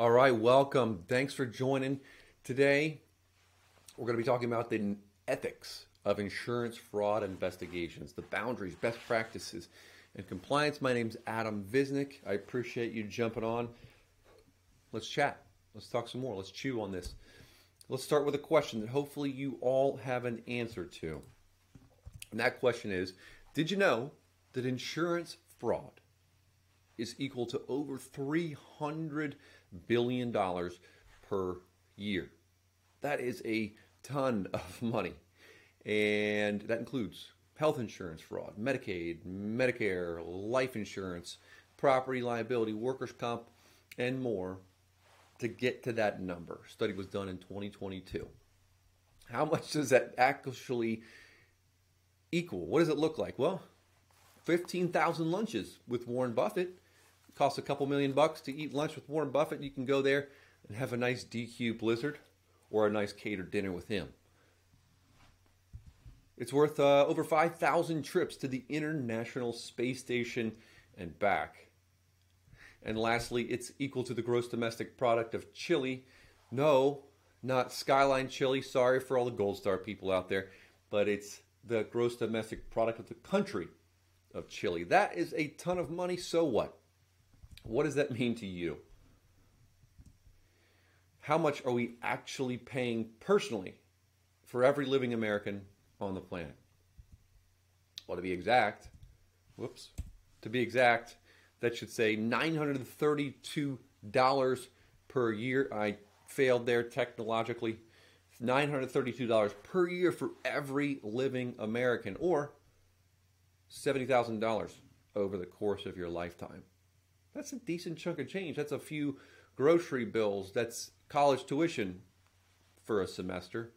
All right, welcome. Thanks for joining. Today, we're going to be talking about the ethics of insurance fraud investigations, the boundaries, best practices, and compliance. My name's Adam Visnick. I appreciate you jumping on. Let's chat. Let's talk some more. Let's chew on this. Let's start with a question that hopefully you all have an answer to. And that question is Did you know that insurance fraud is equal to over $300 billion dollars per year? That is a ton of money. And that includes health insurance fraud, Medicaid, Medicare, life insurance, property liability, workers' comp, and more to get to that number. Study was done in 2022. How much does that actually equal? What does it look like? Well, 15,000 lunches with Warren Buffett. Costs a couple million bucks to eat lunch with Warren Buffett. You can go there and have a nice DQ Blizzard or a nice catered dinner with him. It's worth uh, over 5,000 trips to the International Space Station and back. And lastly, it's equal to the gross domestic product of Chile. No, not Skyline Chili. Sorry for all the Gold Star people out there, but it's the gross domestic product of the country of Chile. That is a ton of money. So what? What does that mean to you? How much are we actually paying personally for every living American on the planet? Well, to be exact, whoops, to be exact, that should say $932 per year. I failed there technologically. $932 per year for every living American, or $70,000 over the course of your lifetime. That's a decent chunk of change. That's a few grocery bills. That's college tuition for a semester.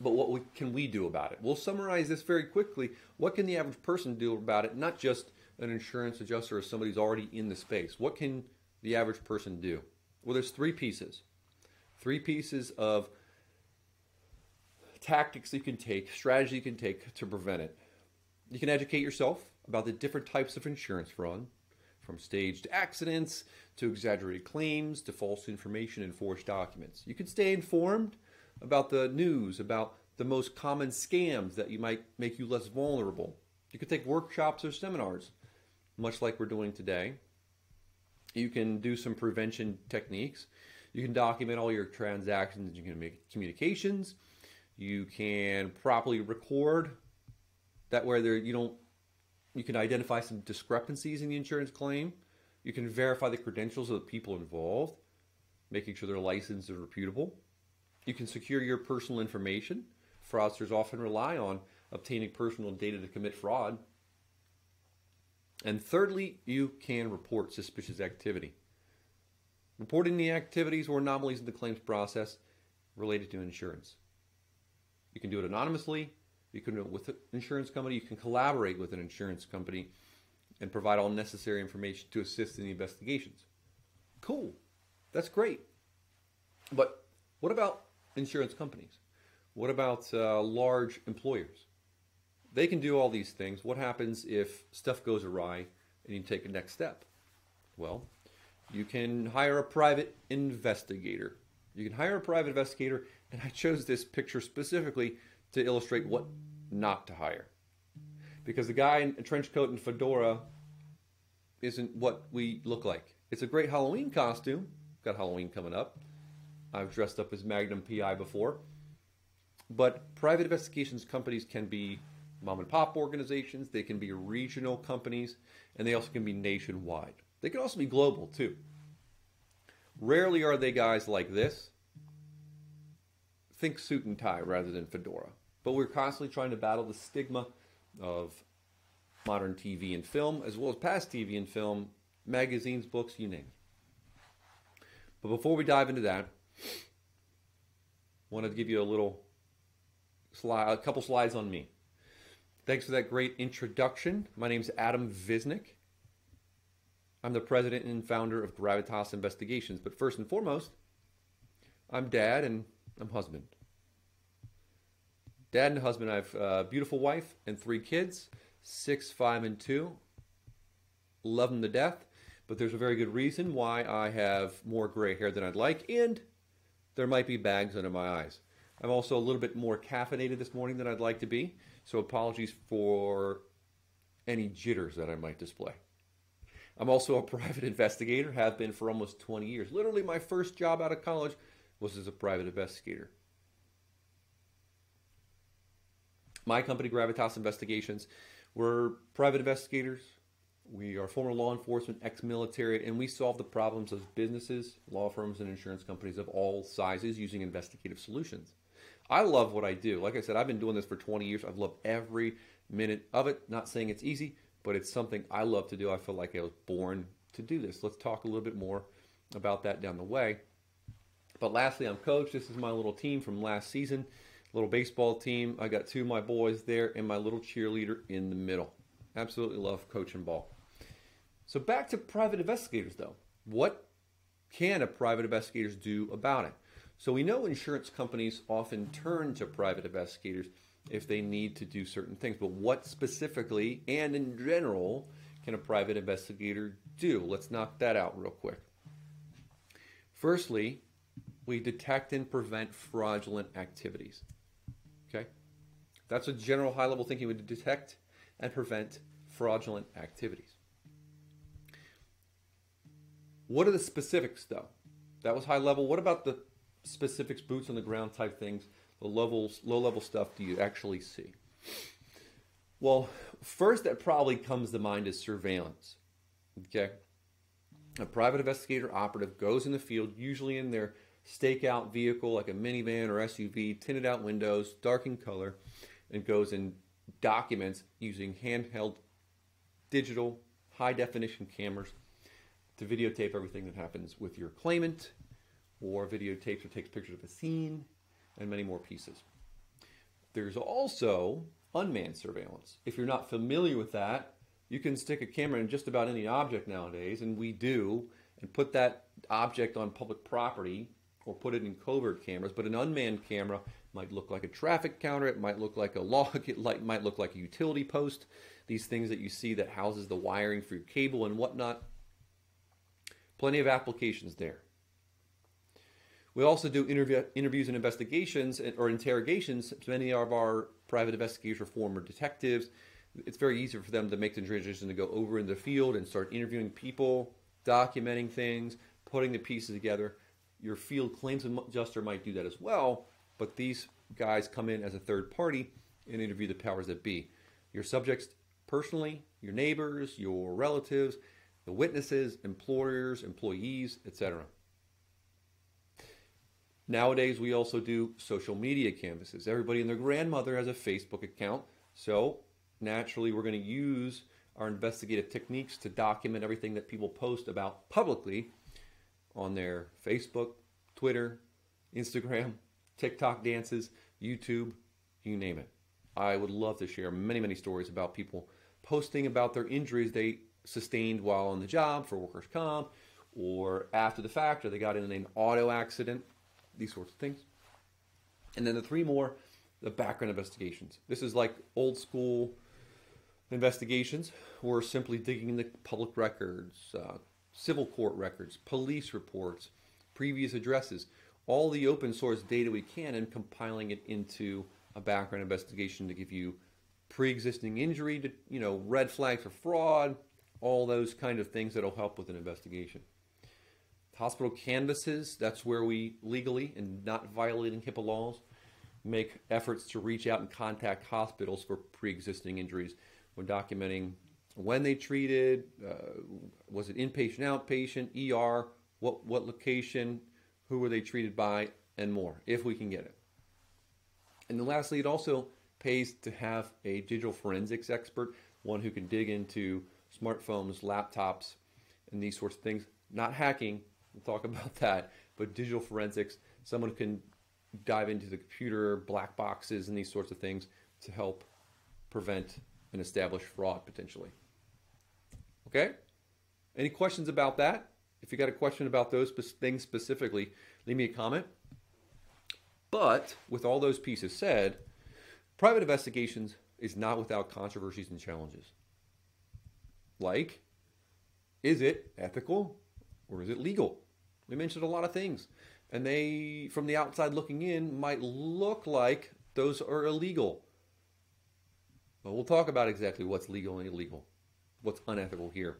But what we, can we do about it? We'll summarize this very quickly. What can the average person do about it? Not just an insurance adjuster or somebody who's already in the space. What can the average person do? Well, there's three pieces. Three pieces of tactics you can take, strategy you can take to prevent it. You can educate yourself about the different types of insurance fraud, from staged accidents to exaggerated claims to false information and forged documents. You can stay informed about the news, about the most common scams that you might make you less vulnerable. You can take workshops or seminars, much like we're doing today. You can do some prevention techniques. You can document all your transactions. You can make communications. You can properly record. That way, there you don't. You can identify some discrepancies in the insurance claim. You can verify the credentials of the people involved, making sure they're licensed and reputable. You can secure your personal information. Fraudsters often rely on obtaining personal data to commit fraud. And thirdly, you can report suspicious activity. Reporting the activities or anomalies in the claims process related to insurance. You can do it anonymously, you can it with an insurance company, you can collaborate with an insurance company and provide all necessary information to assist in the investigations. Cool. That's great. But what about insurance companies? What about uh, large employers? They can do all these things. What happens if stuff goes awry and you take a next step? Well, you can hire a private investigator. You can hire a private investigator, and I chose this picture specifically to illustrate what not to hire. Because the guy in a trench coat and fedora isn't what we look like. It's a great Halloween costume. Got Halloween coming up. I've dressed up as Magnum PI before. But private investigations companies can be mom and pop organizations, they can be regional companies, and they also can be nationwide. They can also be global too. Rarely are they guys like this. Think suit and tie rather than fedora. But we're constantly trying to battle the stigma of modern TV and film, as well as past TV and film, magazines, books, you name it. But before we dive into that, wanted to give you a little slide, a couple slides on me. Thanks for that great introduction. My name is Adam Visnick. I'm the president and founder of Gravitas Investigations. But first and foremost, I'm dad and I'm husband. Dad and husband. I have a beautiful wife and three kids, six, five, and two. Love them to death. but there's a very good reason why I have more gray hair than I'd like, and there might be bags under my eyes. I'm also a little bit more caffeinated this morning than I'd like to be, so apologies for any jitters that I might display. I'm also a private investigator, have been for almost 20 years. Literally, my first job out of college was as a private investigator. My company, Gravitas Investigations, we're private investigators. We are former law enforcement, ex military, and we solve the problems of businesses, law firms, and insurance companies of all sizes using investigative solutions. I love what I do. Like I said, I've been doing this for 20 years. I've loved every minute of it. Not saying it's easy, but it's something I love to do. I feel like I was born to do this. Let's talk a little bit more about that down the way. But lastly, I'm coach. This is my little team from last season, little baseball team. I got two of my boys there and my little cheerleader in the middle. Absolutely love coaching ball. So back to private investigators though. What can a private investigator do about it? So we know insurance companies often turn to private investigators if they need to do certain things, but what specifically and in general can a private investigator do? Let's knock that out real quick. Firstly, we detect and prevent fraudulent activities. Okay? That's a general high level thinking. We detect and prevent fraudulent activities. What are the specifics, though? That was high level. What about the specifics, boots on the ground type things, the levels, low level stuff do you actually see? Well, first that probably comes to mind is surveillance. Okay? A private investigator operative goes in the field, usually in their stakeout vehicle like a minivan or SUV, tinted out windows, dark in color, and goes in documents using handheld digital high definition cameras to videotape everything that happens with your claimant or videotapes or takes pictures of a scene and many more pieces. There's also unmanned surveillance. If you're not familiar with that, you can stick a camera in just about any object nowadays, and we do, and put that object on public property or put it in covert cameras. But an unmanned camera might look like a traffic counter, it might look like a log, it might look like a utility post, these things that you see that houses the wiring for your cable and whatnot. Plenty of applications there. We also do interview, interviews and investigations or interrogations. Many of our private investigators are former detectives. It's very easy for them to make the transition to go over in the field and start interviewing people, documenting things, putting the pieces together. Your field claims adjuster might do that as well, but these guys come in as a third party and interview the powers that be. Your subjects personally, your neighbors, your relatives, the witnesses, employers, employees, etc. Nowadays, we also do social media canvases. Everybody and their grandmother has a Facebook account, so naturally, we're going to use our investigative techniques to document everything that people post about publicly on their Facebook, Twitter, Instagram, TikTok dances, YouTube, you name it. I would love to share many, many stories about people posting about their injuries they sustained while on the job for workers' comp or after the fact, or they got in an auto accident these sorts of things. And then the three more, the background investigations. This is like old school investigations. We're simply digging in the public records, uh, civil court records, police reports, previous addresses, all the open source data we can, and compiling it into a background investigation to give you pre-existing injury, to, you know, red flags for fraud, all those kind of things that'll help with an investigation. Hospital canvases, that's where we legally and not violating HIPAA laws make efforts to reach out and contact hospitals for pre existing injuries when documenting when they treated, uh, was it inpatient, outpatient, ER, what, what location, who were they treated by, and more, if we can get it. And then lastly, it also pays to have a digital forensics expert, one who can dig into smartphones, laptops, and these sorts of things. Not hacking, We'll talk about that. But digital forensics, someone who can dive into the computer, black boxes, and these sorts of things to help prevent and establish fraud potentially. Okay? Any questions about that? If you got a question about those things specifically, leave me a comment. But with all those pieces said, private investigations is not without controversies and challenges. Like Is it ethical or is it legal? We mentioned a lot of things, and they, from the outside looking in, might look like those are illegal. But we'll talk about exactly what's legal and illegal, what's unethical here.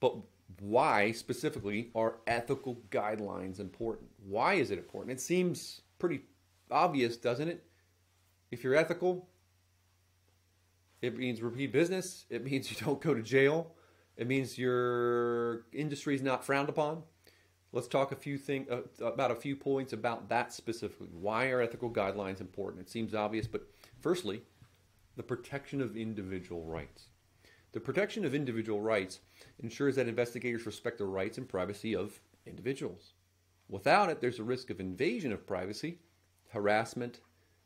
But why specifically are ethical guidelines important? Why is it important? It seems pretty obvious, doesn't it? If you're ethical, it means repeat business. It means you don't go to jail. It means your industry is not frowned upon. Let's talk a few thing uh, about a few points about that specifically. Why are ethical guidelines important? It seems obvious, but firstly, the protection of individual rights. The protection of individual rights ensures that investigators respect the rights and privacy of individuals. Without it, there's a risk of invasion of privacy, harassment,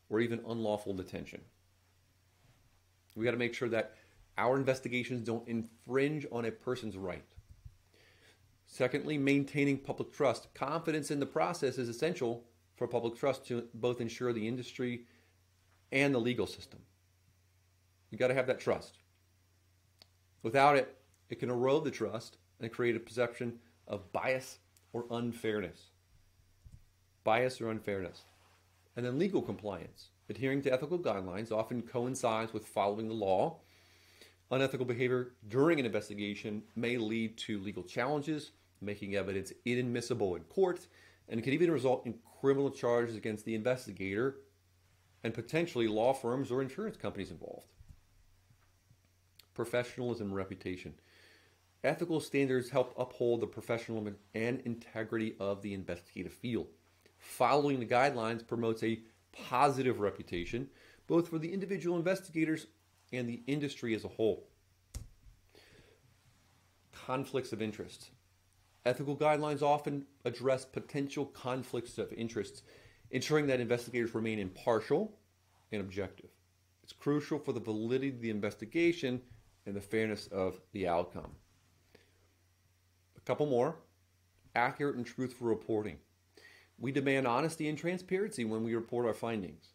or even unlawful detention. We got to make sure that our investigations don't infringe on a person's right. Secondly, maintaining public trust. Confidence in the process is essential for public trust to both ensure the industry and the legal system. You got to have that trust. Without it, it can erode the trust and create a perception of bias or unfairness. Bias or unfairness. And then legal compliance. Adhering to ethical guidelines often coincides with following the law. Unethical behavior during an investigation may lead to legal challenges, making evidence inadmissible in court, and can even result in criminal charges against the investigator and potentially law firms or insurance companies involved. Professionalism reputation. Ethical standards help uphold the professionalism and integrity of the investigative field. Following the guidelines promotes a positive reputation, both for the individual investigators and the industry as a whole. Conflicts of interest. Ethical guidelines often address potential conflicts of interest, ensuring that investigators remain impartial and objective. It's crucial for the validity of the investigation and the fairness of the outcome. A couple more accurate and truthful reporting. We demand honesty and transparency when we report our findings.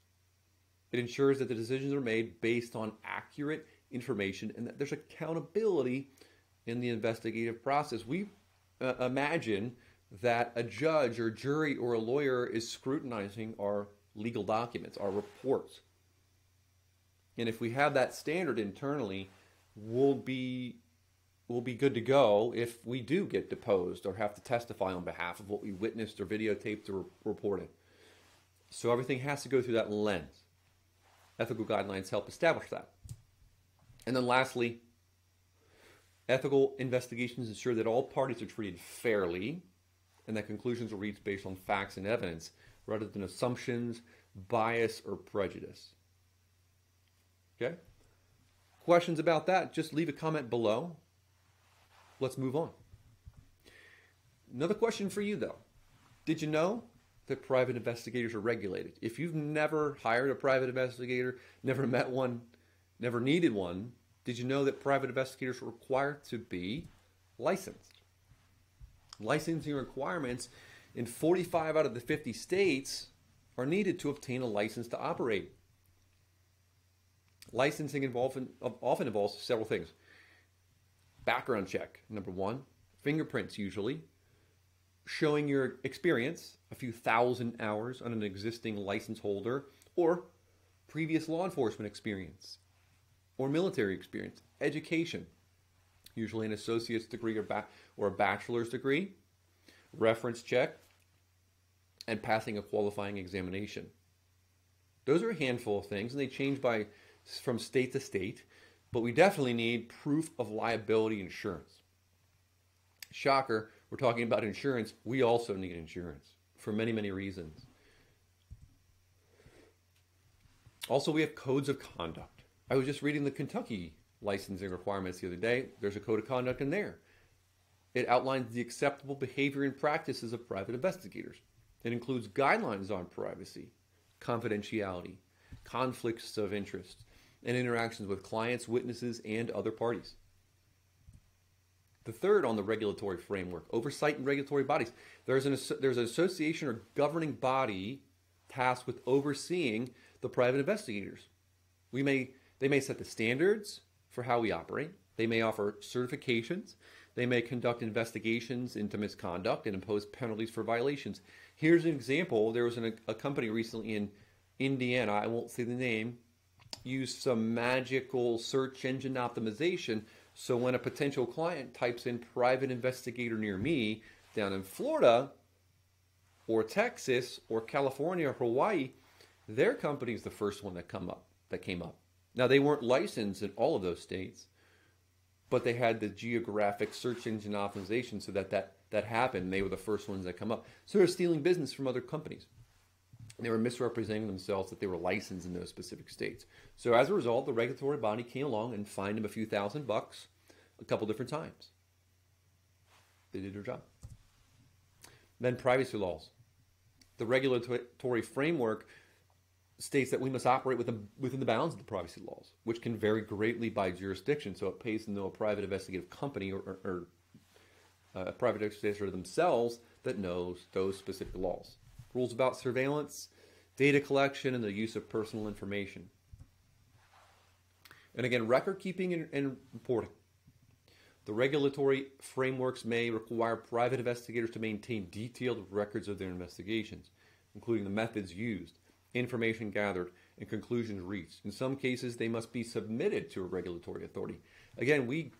It ensures that the decisions are made based on accurate information and that there's accountability in the investigative process. We uh, imagine that a judge or jury or a lawyer is scrutinizing our legal documents, our reports. And if we have that standard internally, we'll be we'll be good to go if we do get deposed or have to testify on behalf of what we witnessed or videotaped or reported. So everything has to go through that lens. Ethical guidelines help establish that. And then lastly, ethical investigations ensure that all parties are treated fairly and that conclusions are reached based on facts and evidence rather than assumptions, bias, or prejudice. Okay? Questions about that, just leave a comment below let's move on. Another question for you, though. Did you know that private investigators are regulated? If you've never hired a private investigator, never met one, never needed one, did you know that private investigators are required to be licensed? Licensing requirements in 45 out of the 50 states are needed to obtain a license to operate. Licensing often involves several things. Background check, number one, fingerprints usually, showing your experience, a few thousand hours on an existing license holder, or previous law enforcement experience, or military experience, education, usually an associate's degree or, ba- or a bachelor's degree, reference check, and passing a qualifying examination. Those are a handful of things, and they change by from state to state but we definitely need proof of liability insurance. Shocker, we're talking about insurance. We also need insurance for many, many reasons. Also, we have codes of conduct. I was just reading the Kentucky licensing requirements the other day. There's a code of conduct in there. It outlines the acceptable behavior and practices of private investigators. It includes guidelines on privacy, confidentiality, conflicts of interest, and interactions with clients, witnesses, and other parties. The third on the regulatory framework, oversight and regulatory bodies. There's an, there's an association or governing body tasked with overseeing the private investigators. We may, they may set the standards for how we operate. They may offer certifications. They may conduct investigations into misconduct and impose penalties for violations. Here's an example. There was an, a company recently in Indiana, I won't say the name, used some magical search engine optimization. So when a potential client types in private investigator near me down in Florida or Texas or California or Hawaii, their company is the first one that come up that came up. Now they weren't licensed in all of those states, but they had the geographic search engine optimization so that that, that happened. They were the first ones that come up. So they're stealing business from other companies. They were misrepresenting themselves that they were licensed in those specific states. So as a result, the regulatory body came along and fined them a few thousand bucks a couple different times. They did their job. Then privacy laws. The regulatory framework states that we must operate within, within the bounds of the privacy laws, which can vary greatly by jurisdiction. So it pays to know a private investigative company or, or, or uh, a private investigator themselves that knows those specific laws. Rules about surveillance, data collection, and the use of personal information. And again, record keeping and, and reporting. The regulatory frameworks may require private investigators to maintain detailed records of their investigations, including the methods used, information gathered, and conclusions reached. In some cases, they must be submitted to a regulatory authority. Again, we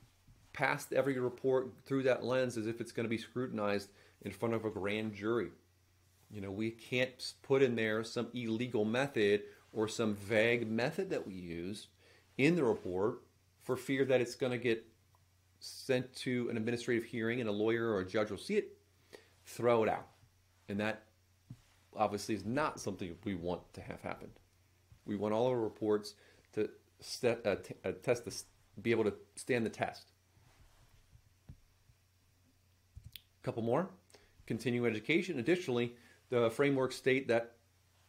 passed every report through that lens as if it's going to be scrutinized in front of a grand jury. You know, we can't put in there some illegal method or some vague method that we use in the report for fear that it's going to get sent to an administrative hearing and a lawyer or a judge will see it, throw it out. And that obviously is not something we want to have happen. We want all our reports to uh, t- uh, test the, be able to stand the test. A couple more. Continue education. Additionally, the frameworks state that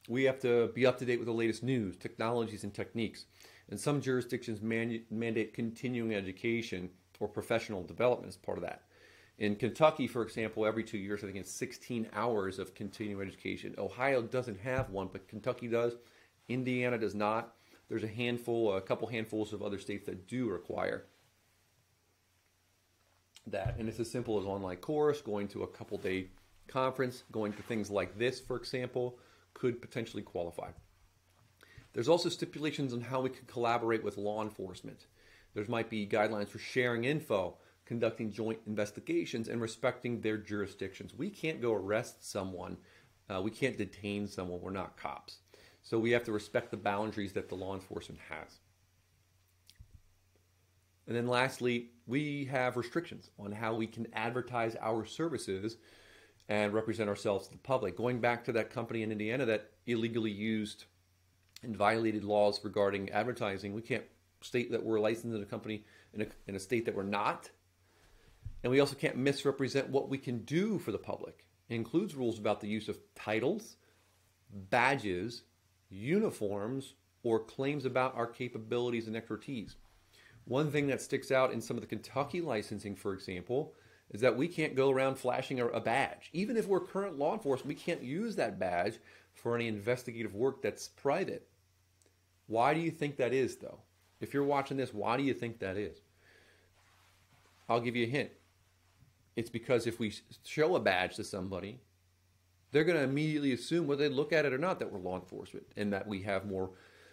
we have to be up to date with the latest news, technologies, and techniques. And some jurisdictions man- mandate continuing education or professional development as part of that. In Kentucky, for example, every two years, I think it's 16 hours of continuing education. Ohio doesn't have one, but Kentucky does. Indiana does not. There's a handful, a couple handfuls of other states that do require that. And it's as simple as online course, going to a couple day conference, going to things like this, for example, could potentially qualify. There's also stipulations on how we can collaborate with law enforcement. There might be guidelines for sharing info, conducting joint investigations, and respecting their jurisdictions. We can't go arrest someone. Uh, we can't detain someone. We're not cops. So we have to respect the boundaries that the law enforcement has. And then lastly, we have restrictions on how we can advertise our services and represent ourselves to the public. Going back to that company in Indiana that illegally used and violated laws regarding advertising, we can't state that we're licensed in a company in a, in a state that we're not. And we also can't misrepresent what we can do for the public. It includes rules about the use of titles, badges, uniforms, or claims about our capabilities and expertise. One thing that sticks out in some of the Kentucky licensing, for example, is that we can't go around flashing a, badge. Even if we're current law enforcement, we can't use that badge for any investigative work that's private. Why do you think that is, though? If you're watching this, why do you think that is? I'll give you a hint. It's because if we show a badge to somebody, they're going to immediately assume, whether they look at it or not, that we're law enforcement and that we have more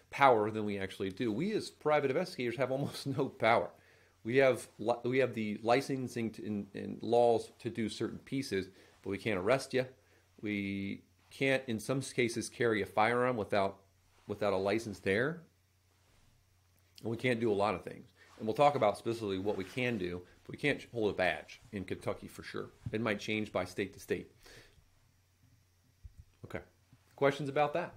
power than we actually do. We, as private investigators, have almost no power. We have we have the licensing and laws to do certain pieces, but we can't arrest you. We can't, in some cases, carry a firearm without without a license there. And we can't do a lot of things. And we'll talk about specifically what we can do, but we can't hold a badge in Kentucky for sure. It might change by state to state. Okay. Questions about that?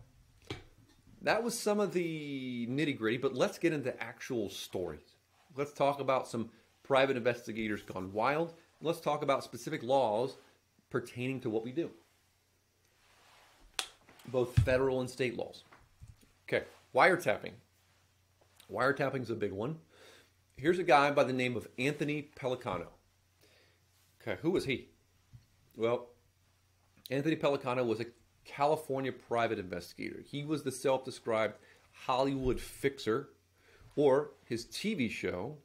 That was some of the nitty gritty, but let's get into actual stories. Let's talk about some private investigators gone wild. Let's talk about specific laws pertaining to what we do, both federal and state laws. Okay, wiretapping. Wiretapping is a big one. Here's a guy by the name of Anthony Pellicano. Okay, who was he? Well, Anthony Pellicano was a California private investigator. He was the self described Hollywood fixer, or his TV show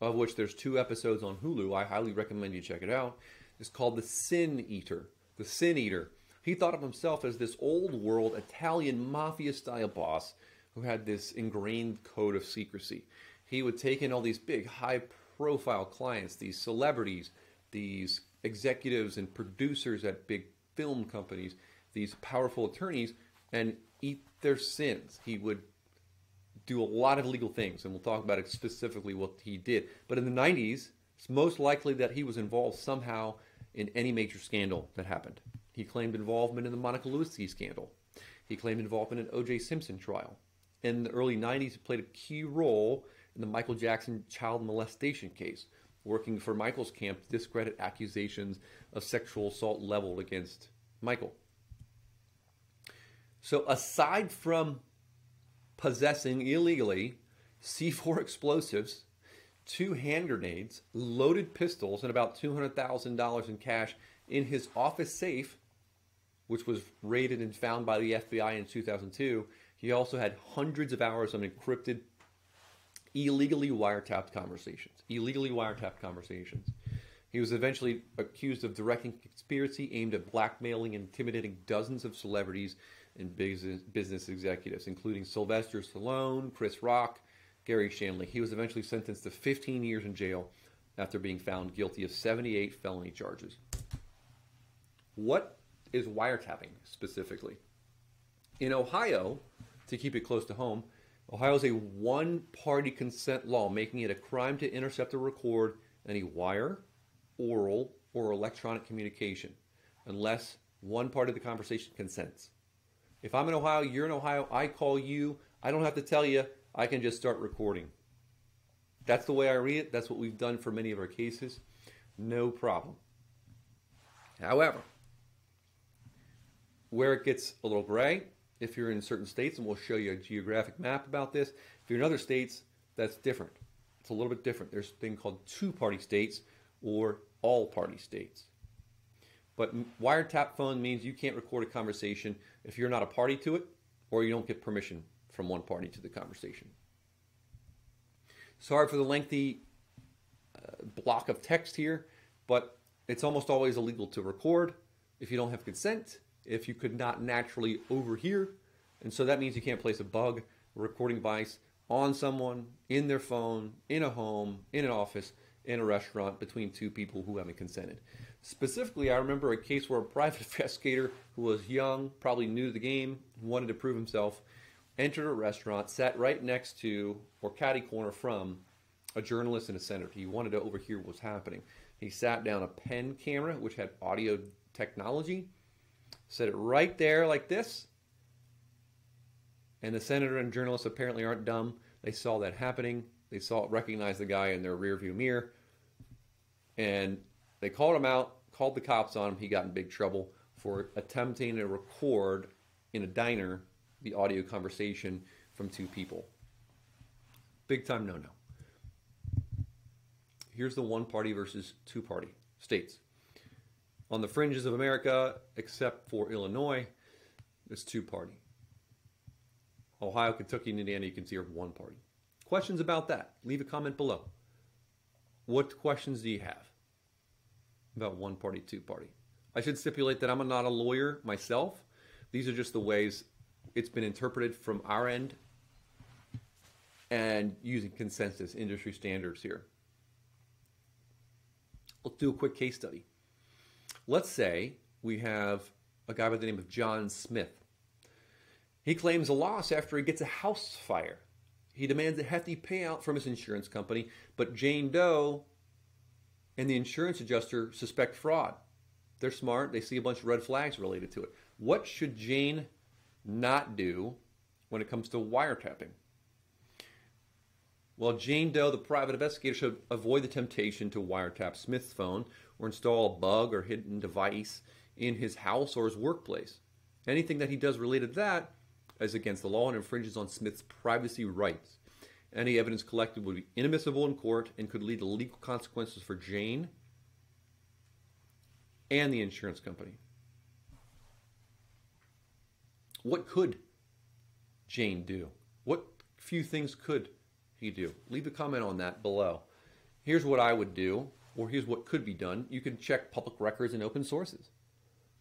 of which there's two episodes on Hulu. I highly recommend you check it out. It's called The Sin Eater. The Sin Eater. He thought of himself as this old world Italian mafia style boss who had this ingrained code of secrecy. He would take in all these big, high profile clients, these celebrities, these executives and producers at big film companies, these powerful attorneys, and eat their sins. He would do a lot of illegal things, and we'll talk about it specifically what he did. But in the 90s, it's most likely that he was involved somehow in any major scandal that happened. He claimed involvement in the Monica Lewinsky scandal. He claimed involvement in O.J. Simpson trial. In the early 90s, he played a key role in the Michael Jackson child molestation case, working for Michael's camp to discredit accusations of sexual assault leveled against Michael. So, aside from possessing illegally C4 explosives, two hand grenades, loaded pistols, and about $200,000 in cash in his office safe, which was raided and found by the FBI in 2002. He also had hundreds of hours of encrypted, illegally wiretapped conversations. Illegally wiretapped conversations. He was eventually accused of directing conspiracy aimed at blackmailing and intimidating dozens of celebrities and business, business executives, including Sylvester Stallone, Chris Rock, Garry Shandling. He was eventually sentenced to 15 years in jail after being found guilty of 78 felony charges. What is wiretapping specifically? In Ohio, to keep it close to home, Ohio is a one party consent law, making it a crime to intercept or record any wire, oral, or electronic communication unless one part of the conversation consents. If I'm in Ohio, you're in Ohio, I call you, I don't have to tell you, I can just start recording. That's the way I read it. That's what we've done for many of our cases. No problem. However, where it gets a little gray, if you're in certain states, and we'll show you a geographic map about this. If you're in other states, that's different. It's a little bit different. There's a thing called two party states or all party states. But wiretap phone means you can't record a conversation if you're not a party to it or you don't get permission from one party to the conversation. Sorry for the lengthy uh, block of text here, but it's almost always illegal to record if you don't have consent, if you could not naturally overhear. And so that means you can't place a bug, recording device on someone, in their phone, in a home, in an office, in a restaurant between two people who haven't consented. Specifically, I remember a case where a private investigator who was young, probably new to the game, wanted to prove himself, entered a restaurant, sat right next to or caddy corner from a journalist and a senator. He wanted to overhear what was happening. He sat down a pen camera, which had audio technology, set it right there like this. And the senator and journalist apparently aren't dumb. They saw that happening. They saw it, recognized the guy in their rearview mirror, and they called him out, called the cops on him. He got in big trouble for attempting to record in a diner the audio conversation from two people. Big time no no. Here's the one party versus two party states. On the fringes of America, except for Illinois, it's two party. Ohio, Kentucky, and Indiana, you can see are one party. Questions about that? Leave a comment below. What questions do you have about one party, two party? I should stipulate that I'm not a lawyer myself. These are just the ways it's been interpreted from our end and using consensus industry standards here. Let's do a quick case study. Let's say we have a guy by the name of John Smith. He claims a loss after he gets a house fire. He demands a hefty payout from his insurance company, but Jane Doe and the insurance adjuster suspect fraud. They're smart, they see a bunch of red flags related to it. What should Jane not do when it comes to wiretapping? Well, Jane Doe, the private investigator, should avoid the temptation to wiretap Smith's phone or install a bug or hidden device in his house or his workplace. Anything that he does related to that is against the law and infringes on Smith's privacy rights. Any evidence collected would be inadmissible in court and could lead to legal consequences for Jane and the insurance company. What could Jane do? What few things could he do? Leave a comment on that below. here's what I would do, or here's what could be done. You can check public records and open sources.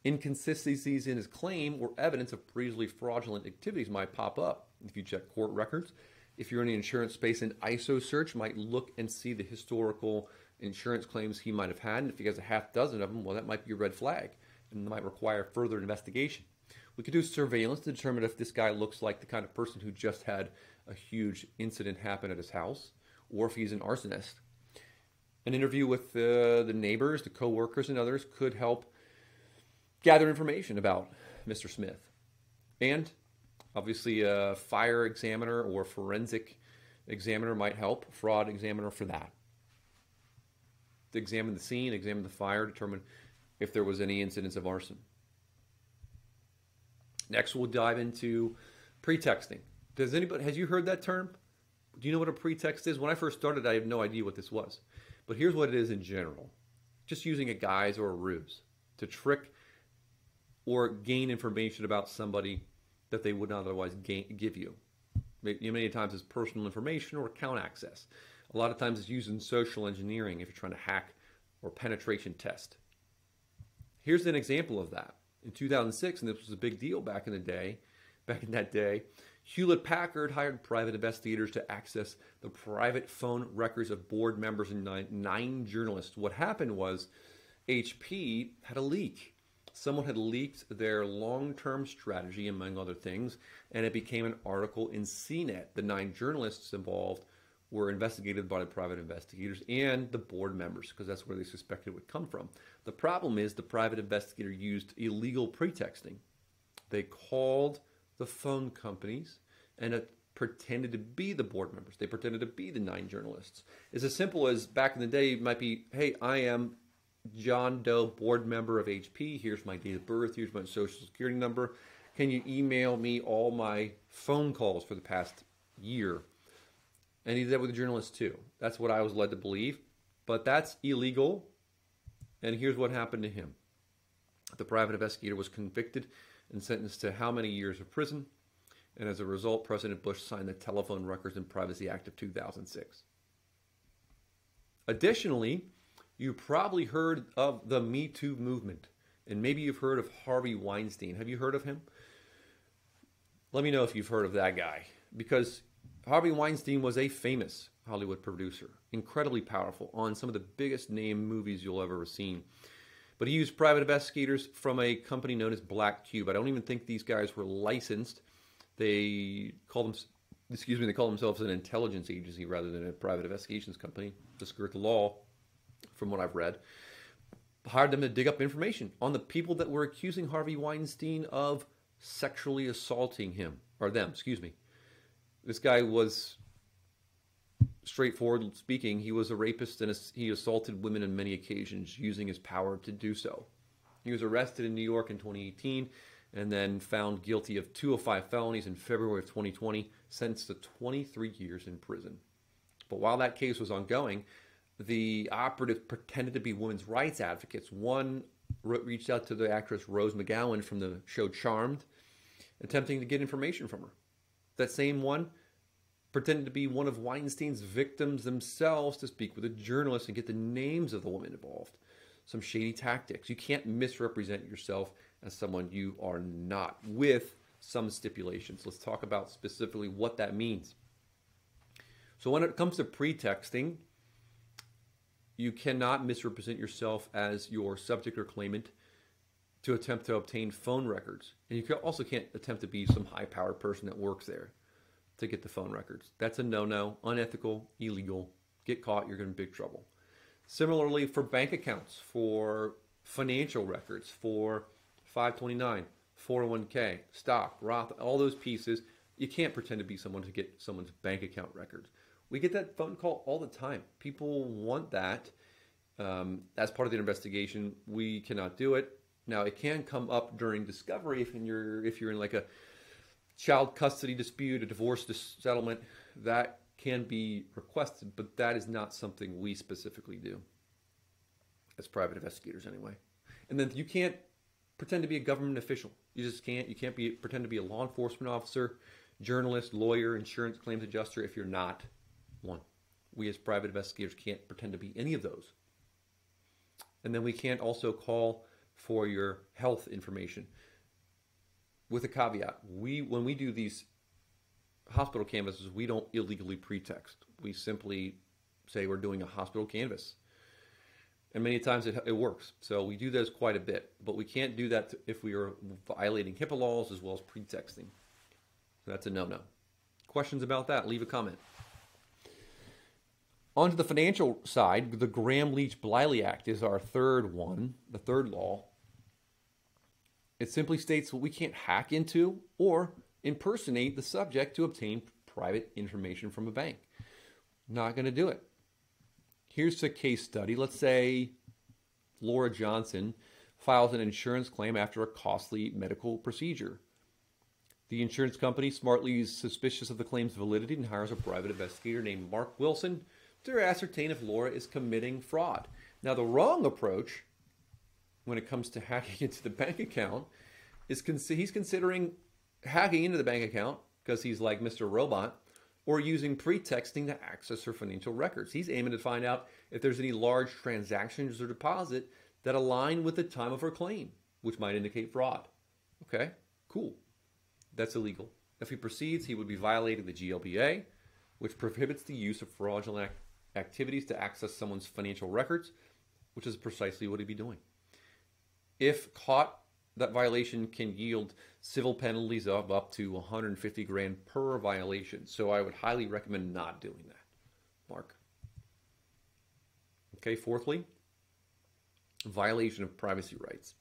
Inconsistencies in his claim or evidence of previously fraudulent activities might pop up. If you check court records, if you're in the insurance space, an ISO search might look and see the historical insurance claims he might have had. And if he has a half dozen of them, well, that might be a red flag and might require further investigation. We could do surveillance to determine if this guy looks like the kind of person who just had a huge incident happen at his house or if he's an arsonist. An interview with uh, the neighbors, the coworkers, and others could help gather information about Mr. Smith. And obviously, a fire examiner or forensic examiner might help, fraud examiner for that. To examine the scene, examine the fire, determine if there was any incidents of arson. Next, we'll dive into pretexting. Does anybody has you heard that term? Do you know what a pretext is? When I first started, I had no idea what this was. But here's what it is in general. Just using a guise or a ruse to trick or gain information about somebody that they would not otherwise gain, give you. Many times it's personal information or account access. A lot of times it's used in social engineering if you're trying to hack or penetration test. Here's an example of that. In 2006, and this was a big deal back in the day, back in that day, Hewlett Packard hired private investigators to access the private phone records of board members and nine, nine journalists. What happened was HP had a leak. Someone had leaked their long term strategy, among other things, and it became an article in CNET. The nine journalists involved were investigated by the private investigators and the board members because that's where they suspected it would come from. The problem is the private investigator used illegal pretexting. They called the phone companies and it pretended to be the board members. They pretended to be the nine journalists. It's as simple as back in the day, it might be, hey, I am John Doe, board member of HP. Here's my date of birth. Here's my social security number. Can you email me all my phone calls for the past year? And he did that with the journalists too. That's what I was led to believe. But that's illegal. And here's what happened to him the private investigator was convicted and sentenced to how many years of prison? And as a result, President Bush signed the Telephone Records and Privacy Act of 2006. Additionally, you probably heard of the Me Too movement, and maybe you've heard of Harvey Weinstein. Have you heard of him? Let me know if you've heard of that guy, because Harvey Weinstein was a famous Hollywood producer, incredibly powerful on some of the biggest name movies you'll ever seen. But he used private investigators from a company known as Black Cube. I don't even think these guys were licensed. They call them, excuse me, they call themselves an intelligence agency rather than a private investigations company to skirt the law, from what I've read. Hired them to dig up information on the people that were accusing Harvey Weinstein of sexually assaulting him, or them, excuse me. This guy was straightforward speaking, he was a rapist and he assaulted women on many occasions using his power to do so. He was arrested in New York in 2018 and then found guilty of 205 felonies in February of 2020, sentenced to 23 years in prison. But while that case was ongoing, the operatives pretended to be women's rights advocates. One reached out to the actress Rose McGowan from the show Charmed, attempting to get information from her. That same one pretended to be one of Weinstein's victims themselves to speak with a journalist and get the names of the women involved. Some shady tactics. You can't misrepresent yourself as someone you are not, with some stipulations. Let's talk about specifically what that means. So, when it comes to pretexting, you cannot misrepresent yourself as your subject or claimant to attempt to obtain phone records. And you also can't attempt to be some high powered person that works there to get the phone records. That's a no no, unethical, illegal. Get caught, you're in big trouble. Similarly, for bank accounts, for financial records, for 529, 401k, stock, Roth, all those pieces, you can't pretend to be someone to get someone's bank account records. We get that phone call all the time. People want that um, as part of the investigation. We cannot do it. Now, it can come up during discovery if you're if you're in like a child custody dispute, a divorce settlement, that can be requested, but that is not something we specifically do as private investigators anyway. And then you can't pretend to be a government official. You just can't. You can't be pretend to be a law enforcement officer, journalist, lawyer, insurance claims adjuster if you're not one. We as private investigators can't pretend to be any of those. And then we can't also call for your health information. With a caveat, we when we do these hospital canvases, we don't illegally pretext. We simply say we're doing a hospital canvas. And many times it, it works. So we do those quite a bit. But we can't do that if we are violating HIPAA laws as well as pretexting. So that's a no no. Questions about that? Leave a comment. On to the financial side, the Gramm Leach Bliley Act is our third one, the third law. It simply states that we can't hack into or impersonate the subject to obtain private information from a bank. Not going to do it. Here's a case study. Let's say Laura Johnson files an insurance claim after a costly medical procedure. The insurance company smartly is suspicious of the claim's validity and hires a private investigator named Mark Wilson to ascertain if Laura is committing fraud. Now, the wrong approach when it comes to hacking into the bank account is con- he's considering hacking into the bank account because he's like Mr. Robot or using pretexting to access her financial records. He's aiming to find out if there's any large transactions or deposit that align with the time of her claim, which might indicate fraud. Okay, cool. That's illegal. If he proceeds, he would be violating the GLBA, which prohibits the use of fraudulent activities to access someone's financial records, which is precisely what he'd be doing. If caught, that violation can yield civil penalties of up to 150 grand per violation. So I would highly recommend not doing that. Mark. Okay, fourthly, violation of privacy rights.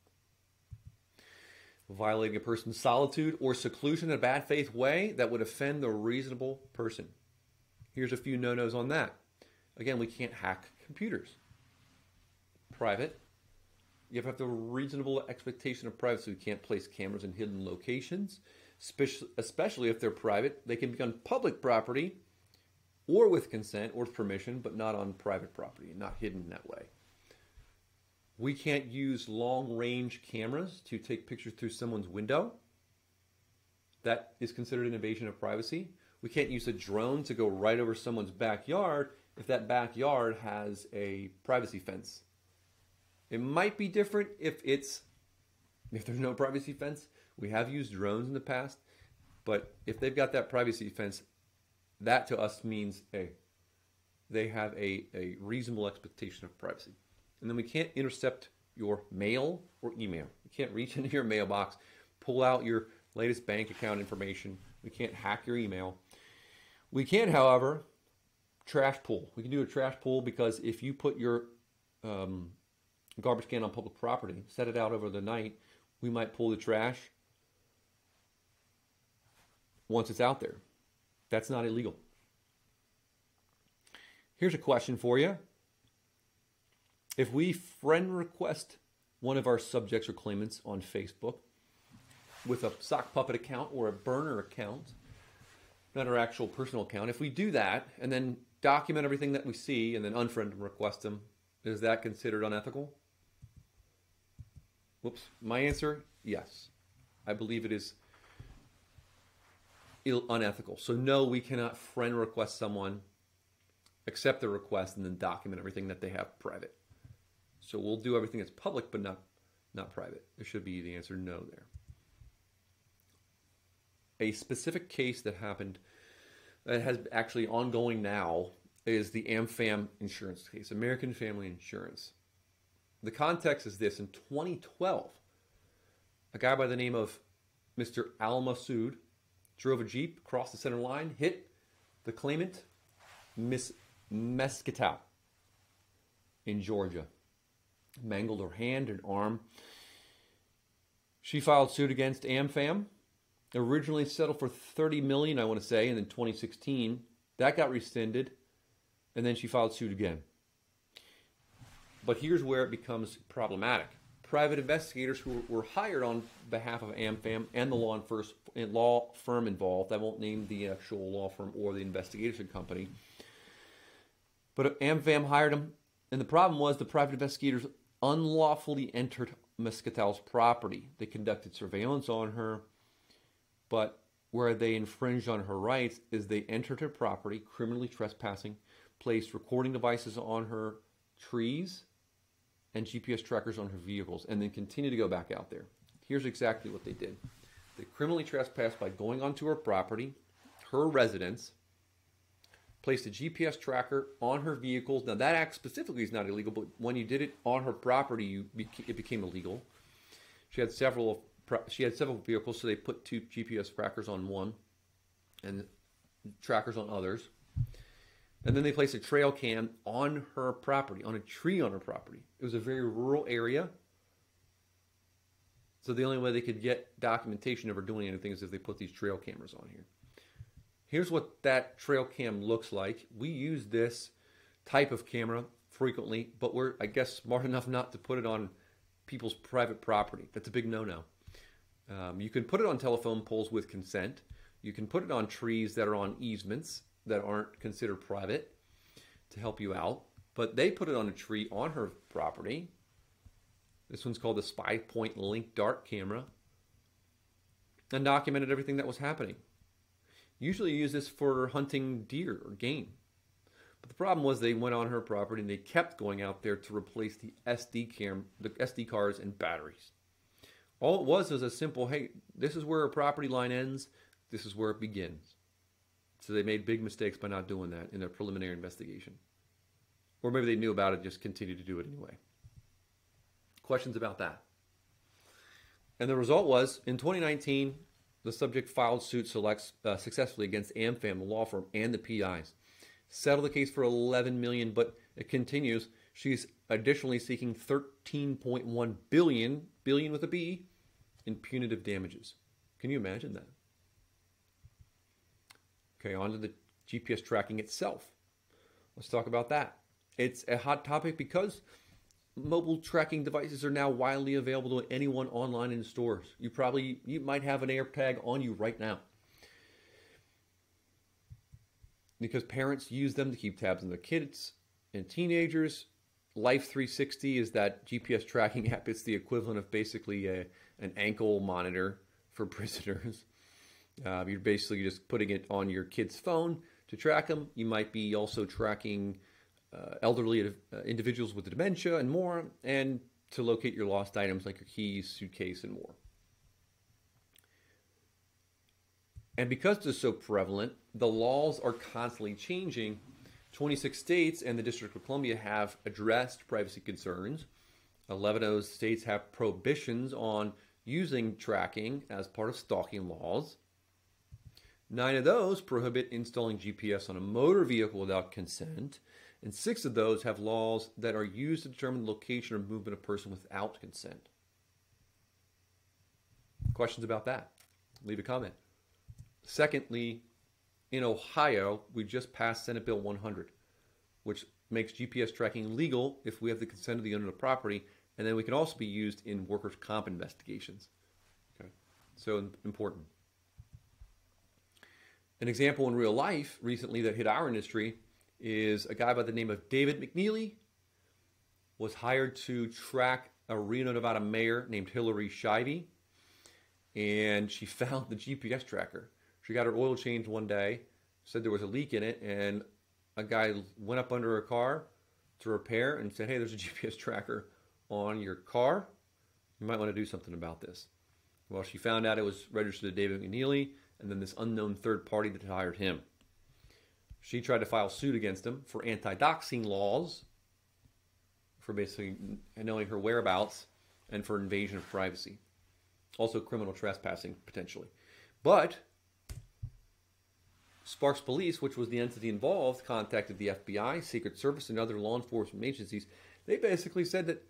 Violating a person's solitude or seclusion in a bad faith way that would offend the reasonable person. Here's a few no nos on that. Again, we can't hack computers. Private, you have to have the reasonable expectation of privacy. We can't place cameras in hidden locations, especially if they're private. They can be on public property or with consent or permission, but not on private property, not hidden that way. We can't use long range cameras to take pictures through someone's window. That is considered an invasion of privacy. We can't use a drone to go right over someone's backyard if that backyard has a privacy fence. It might be different if it's if there's no privacy fence. We have used drones in the past, but if they've got that privacy fence, that to us means a they have a, a reasonable expectation of privacy. And then we can't intercept your mail or email. We can't reach into your mailbox, pull out your latest bank account information. We can't hack your email. We can, however, trash pull. We can do a trash pull because if you put your um, garbage can on public property, set it out over the night, we might pull the trash once it's out there. That's not illegal. Here's a question for you. If we friend request one of our subjects or claimants on Facebook with a sock puppet account or a burner account, not our actual personal account, if we do that and then document everything that we see and then unfriend and request them, is that considered unethical? Whoops. My answer, yes. I believe it is unethical. So no, we cannot friend request someone, accept the request, and then document everything that they have private. So we'll do everything that's public, but not not private. There should be the answer no there. A specific case that happened that has actually ongoing now is the AmFam insurance case, American Family Insurance. The context is this in 2012, a guy by the name of Mr. Al Masood drove a Jeep across the center line, hit the claimant, Miss Mescatal, in Georgia, mangled her hand and arm. She filed suit against AmFam, originally settled for 30 million, I want to say, and in 2016, that got rescinded, and then she filed suit again. But here's where it becomes problematic. Private investigators who were hired on behalf of AmFam and the law, first, law firm involved, I won't name the actual law firm or the investigation company, but AmFam hired them, and the problem was the private investigators unlawfully entered Mescatal's property. They conducted surveillance on her, but where they infringed on her rights is they entered her property, criminally trespassing, placed recording devices on her trees and GPS trackers on her vehicles, and then continued to go back out there. Here's exactly what they did they criminally trespassed by going onto her property, her residence, placed a GPS tracker on her vehicles. Now, that act specifically is not illegal, but when you did it on her property, you, it became illegal. She had several. She had several vehicles, so they put two GPS trackers on one, and trackers on others. And then they placed a trail cam on her property, on a tree on her property. It was a very rural area. So the only way they could get documentation of her doing anything is if they put these trail cameras on here. Here's what that trail cam looks like. We use this type of camera frequently, but we're, I guess, smart enough not to put it on people's private property. That's a big no-no. Um, you can put it on telephone poles with consent. You can put it on trees that are on easements that aren't considered private to help you out. But they put it on a tree on her property. This one's called the Spypoint Link-Dark camera and documented everything that was happening. Usually you use this for hunting deer or game. But the problem was they went on her property and they kept going out there to replace the SD cam, the SD cards and batteries. All it was was a simple, hey, this is where a property line ends, this is where it begins. So they made big mistakes by not doing that in their preliminary investigation. Or maybe they knew about it, and just continued to do it anyway. Questions about that? And the result was in 2019, the subject filed suit selects, uh, successfully against AmFam, the law firm, and the PIs. Settled the case for 11 million, but it continues. She's additionally seeking 13.1 billion, billion with a B, in punitive damages. Can you imagine that? Okay, on to the GPS tracking itself. Let's talk about that. It's a hot topic because mobile tracking devices are now widely available to anyone online in stores. You probably you might have an AirTag on you right now. Because parents use them to keep tabs on their kids and teenagers. Life 360 is that GPS tracking app. It's the equivalent of basically a, an ankle monitor for prisoners. Uh, you're basically just putting it on your kid's phone to track them. You might be also tracking uh, elderly uh, individuals with dementia and more, and to locate your lost items like your keys, suitcase, and more. And because is so prevalent, the laws are constantly changing. 26 states and the District of Columbia have addressed privacy concerns. 11 of those states have prohibitions on using tracking as part of stalking laws. Nine of those prohibit installing GPS on a motor vehicle without consent, and six of those have laws that are used to determine the location or movement of a person without consent. Questions about that? Leave a comment. Secondly, in Ohio, we just passed Senate Bill 100, which makes GPS tracking legal if we have the consent of the owner of the property, and then we can also be used in workers' comp investigations. Okay, so important. An example in real life recently that hit our industry is a guy by the name of David McNeely was hired to track a Reno, Nevada mayor named Hillary Schieve, and she found the GPS tracker. She got her oil changed one day, said there was a leak in it, and a guy went up under her car to repair and said, "Hey, there's a GPS tracker on your car. You might want to do something about this." Well, she found out it was registered to David McNeely and then this unknown third party that hired him. She tried to file suit against him for anti doxing laws, for basically knowing her whereabouts, and for invasion of privacy. Also, criminal trespassing, potentially. But Sparks Police, which was the entity involved, contacted the FBI, Secret Service, and other law enforcement agencies. They basically said that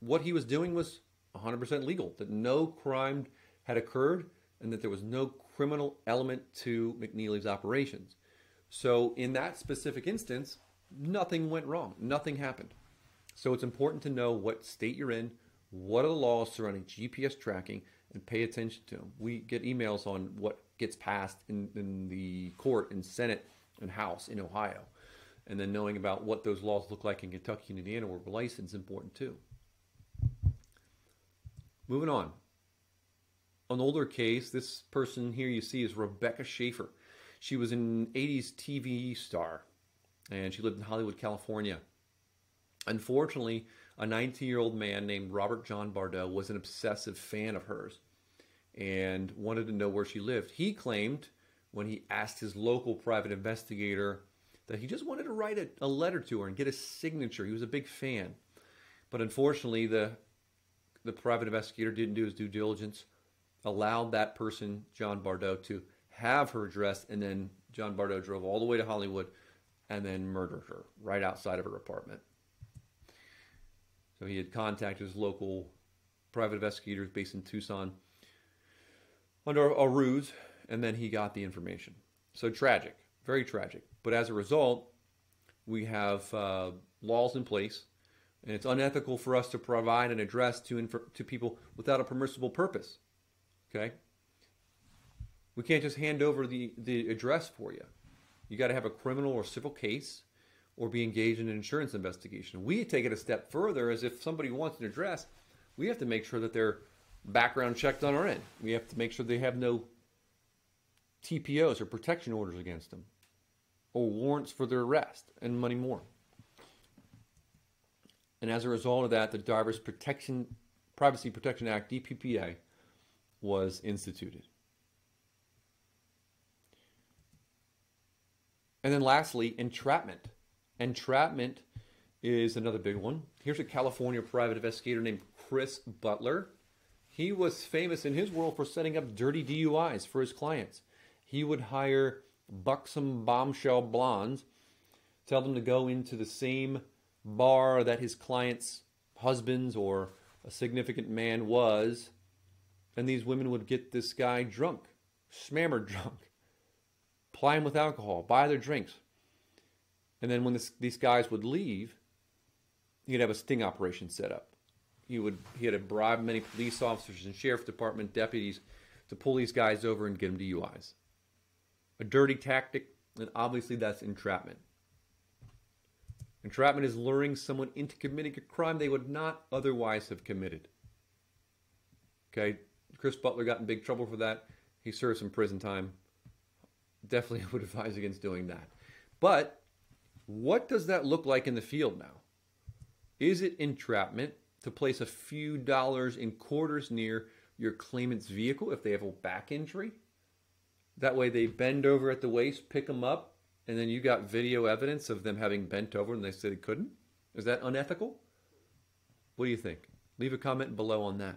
what he was doing was 100% legal, that no crime had occurred, and that there was no criminal element to McNeely's operations. So, in that specific instance, nothing went wrong, nothing happened. So, it's important to know what state you're in, what are the laws surrounding GPS tracking, and pay attention to them. We get emails on what gets passed in, in the court and Senate and House in Ohio. And then knowing about what those laws look like in Kentucky and Indiana where we're licensed is important too. Moving on an older case. This person here you see is Rebecca Schaeffer. She was an 80s TV star. and she lived in Hollywood, California. Unfortunately, a 19 year old man named Robert John Bardo was an obsessive fan of hers and wanted to know where she lived. He claimed when he asked his local private investigator that he just wanted to write a, a letter to her and get a signature. He was a big fan. But unfortunately, the the private investigator didn't do his due diligence, allowed that person, John Bardo, to have her address, and then John Bardo drove all the way to Hollywood and then murdered her right outside of her apartment. So he had contacted his local private investigators based in Tucson under a ruse, and then he got the information. So tragic, very tragic. But as a result, we have uh, laws in place, and it's unethical for us to provide an address to to people without a permissible purpose. Okay, we can't just hand over the the address for you. You got to have a criminal or civil case, or be engaged in an insurance investigation. We take it a step further, as if somebody wants an address, we have to make sure that they're background checked on our end. We have to make sure they have no TPOs or protection orders against them or warrants for their arrest and money more. And as a result of that, the Driver's Protection Privacy Protection Act DPPA was instituted. And then lastly, entrapment. Entrapment is another big one. Here's a California private investigator named Chris Butler. He was famous in his world for setting up dirty DUIs for his clients. He would hire buxom bombshell blondes, tell them to go into the same bar that his client's husbands or a significant man was, and these women would get this guy drunk, smammered drunk, ply him with alcohol, buy their drinks. And then when this, these guys would leave, he'd have a sting operation set up he would he had to bribe many police officers and sheriff department deputies to pull these guys over and get them DUIs. A dirty tactic, and obviously that's entrapment. Entrapment is luring someone into committing a crime they would not otherwise have committed. Okay, Chris Butler got in big trouble for that. He served some prison time. Definitely would advise against doing that. But what does that look like in the field now? Is it entrapment? To place a few dollars in quarters near your claimant's vehicle if they have a back injury. That way they bend over at the waist, pick them up, and then you got video evidence of them having bent over and they said they couldn't. Is that unethical? What do you think? Leave a comment below on that.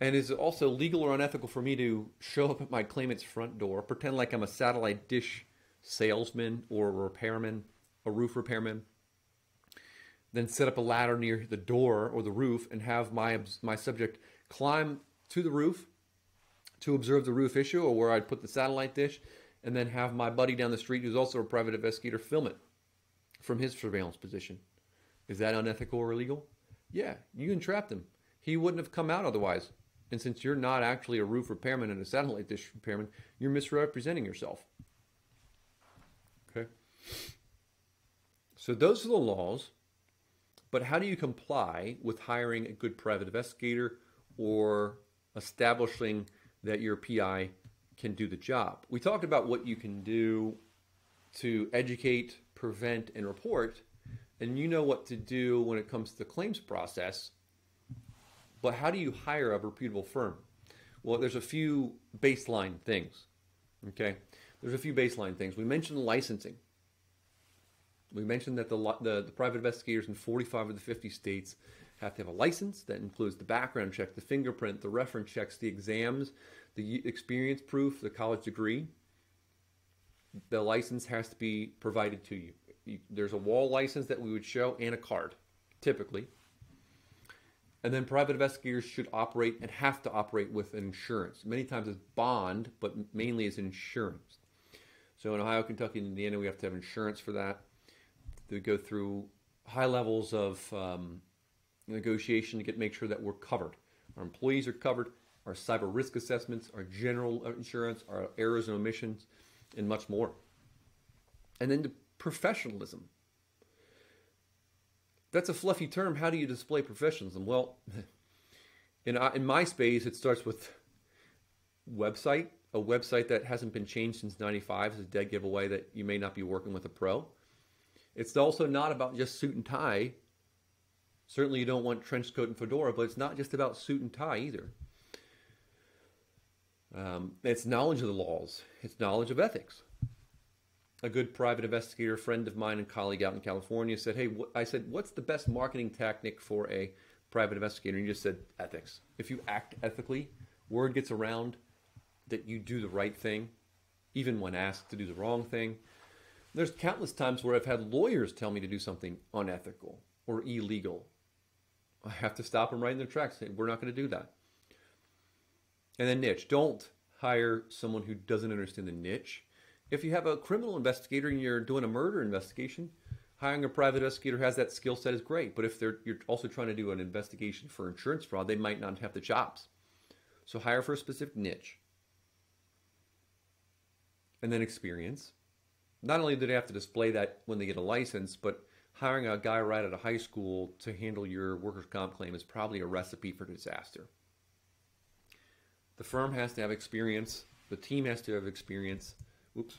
And is it also legal or unethical for me to show up at my claimant's front door, pretend like I'm a satellite dish salesman or a repairman, a roof repairman, then set up a ladder near the door or the roof and have my my subject climb to the roof to observe the roof issue or where I'd put the satellite dish and then have my buddy down the street who's also a private investigator film it from his surveillance position. Is that unethical or illegal? Yeah, you entrapped him. He wouldn't have come out otherwise. And since you're not actually a roof repairman and a satellite dish repairman, you're misrepresenting yourself. Okay? So those are the laws but how do you comply with hiring a good private investigator or establishing that your PI can do the job? We talked about what you can do to educate, prevent, and report, and you know what to do when it comes to the claims process. But how do you hire a reputable firm? Well, there's a few baseline things. Okay, there's a few baseline things. We mentioned licensing. We mentioned that the, the, the, private investigators in 45 of the 50 states have to have a license that includes the background check, the fingerprint, the reference checks, the exams, the experience proof, the college degree. The license has to be provided to you. there's a wall license that we would show and a card, typically. And then private investigators should operate and have to operate with insurance. Many times it's bond, but mainly it's insurance. So in Ohio, Kentucky, and Indiana, we have to have insurance for that. They go through high levels of um, negotiation to get make sure that we're covered. Our employees are covered. Our cyber risk assessments, our general insurance, our errors and omissions, and much more. And then the professionalism. That's a fluffy term. How do you display professionalism? Well, in, in my space, it starts with website a website that hasn't been changed since 95 is a dead giveaway that you may not be working with a pro. It's also not about just suit and tie. Certainly, you don't want trench coat and fedora, but it's not just about suit and tie either. Um, it's knowledge of the laws, it's knowledge of ethics. A good private investigator friend of mine and colleague out in California said, Hey, I said, what's the best marketing tactic for a private investigator? And he just said, ethics. If you act ethically, word gets around that you do the right thing, even when asked to do the wrong thing. There's countless times where I've had lawyers tell me to do something unethical or illegal. I have to stop them right in their tracks. Say, We're not going to do that. And then niche. Don't hire someone who doesn't understand the niche. If you have a criminal investigator and you're doing a murder investigation, hiring a private investigator has that skill set is great. But if they're you're also trying to do an investigation for insurance fraud, they might not have the chops. So hire for a specific niche. And then experience. Not only do they have to display that when they get a license, but hiring a guy right out of high school to handle your workers' comp claim is probably a recipe for disaster. The firm has to have experience. The team has to have experience. Oops.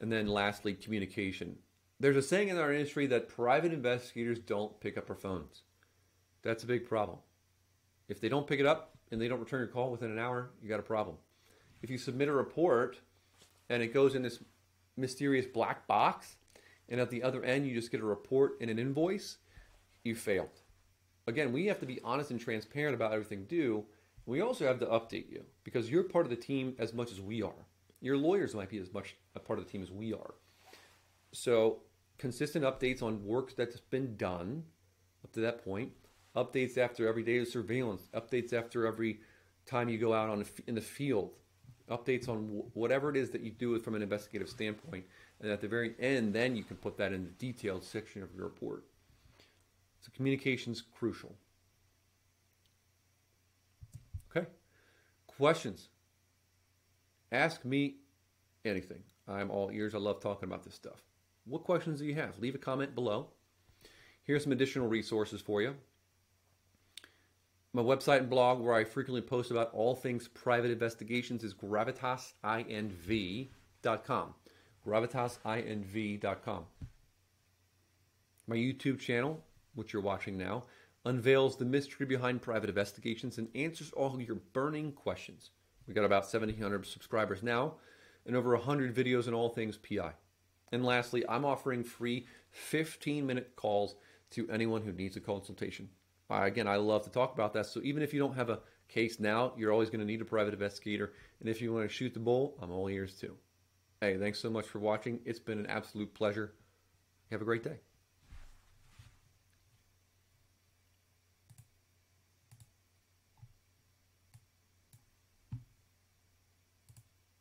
And then lastly, communication. There's a saying in our industry that private investigators don't pick up our phones. That's a big problem. If they don't pick it up and they don't return your call within an hour, you got a problem. If you submit a report and it goes in this mysterious black box, and at the other end you just get a report and an invoice, you failed. Again, we have to be honest and transparent about everything do. We also have to update you because you're part of the team as much as we are. Your lawyers might be as much a part of the team as we are. So, consistent updates on work that's been done up to that point, updates after every day of surveillance, updates after every time you go out on in the field, updates on whatever it is that you do from an investigative standpoint. And at the very end, then you can put that in the detailed section of your report. So communication's crucial. Okay. Questions? Ask me anything. I'm all ears. I love talking about this stuff. What questions do you have? Leave a comment below. Here's some additional resources for you. My website and blog, where I frequently post about all things private investigations, is gravitasinv.com. Gravitasinv.com. My YouTube channel, which you're watching now, unveils the mystery behind private investigations and answers all your burning questions. We got about 1,700 subscribers now and over 100 videos on all things PI. And lastly, I'm offering free 15 minute calls to anyone who needs a consultation. Again, I love to talk about that. So even if you don't have a case now, you're always going to need a private investigator. And if you want to shoot the bull, I'm all ears too. Hey, thanks so much for watching. It's been an absolute pleasure. Have a great day.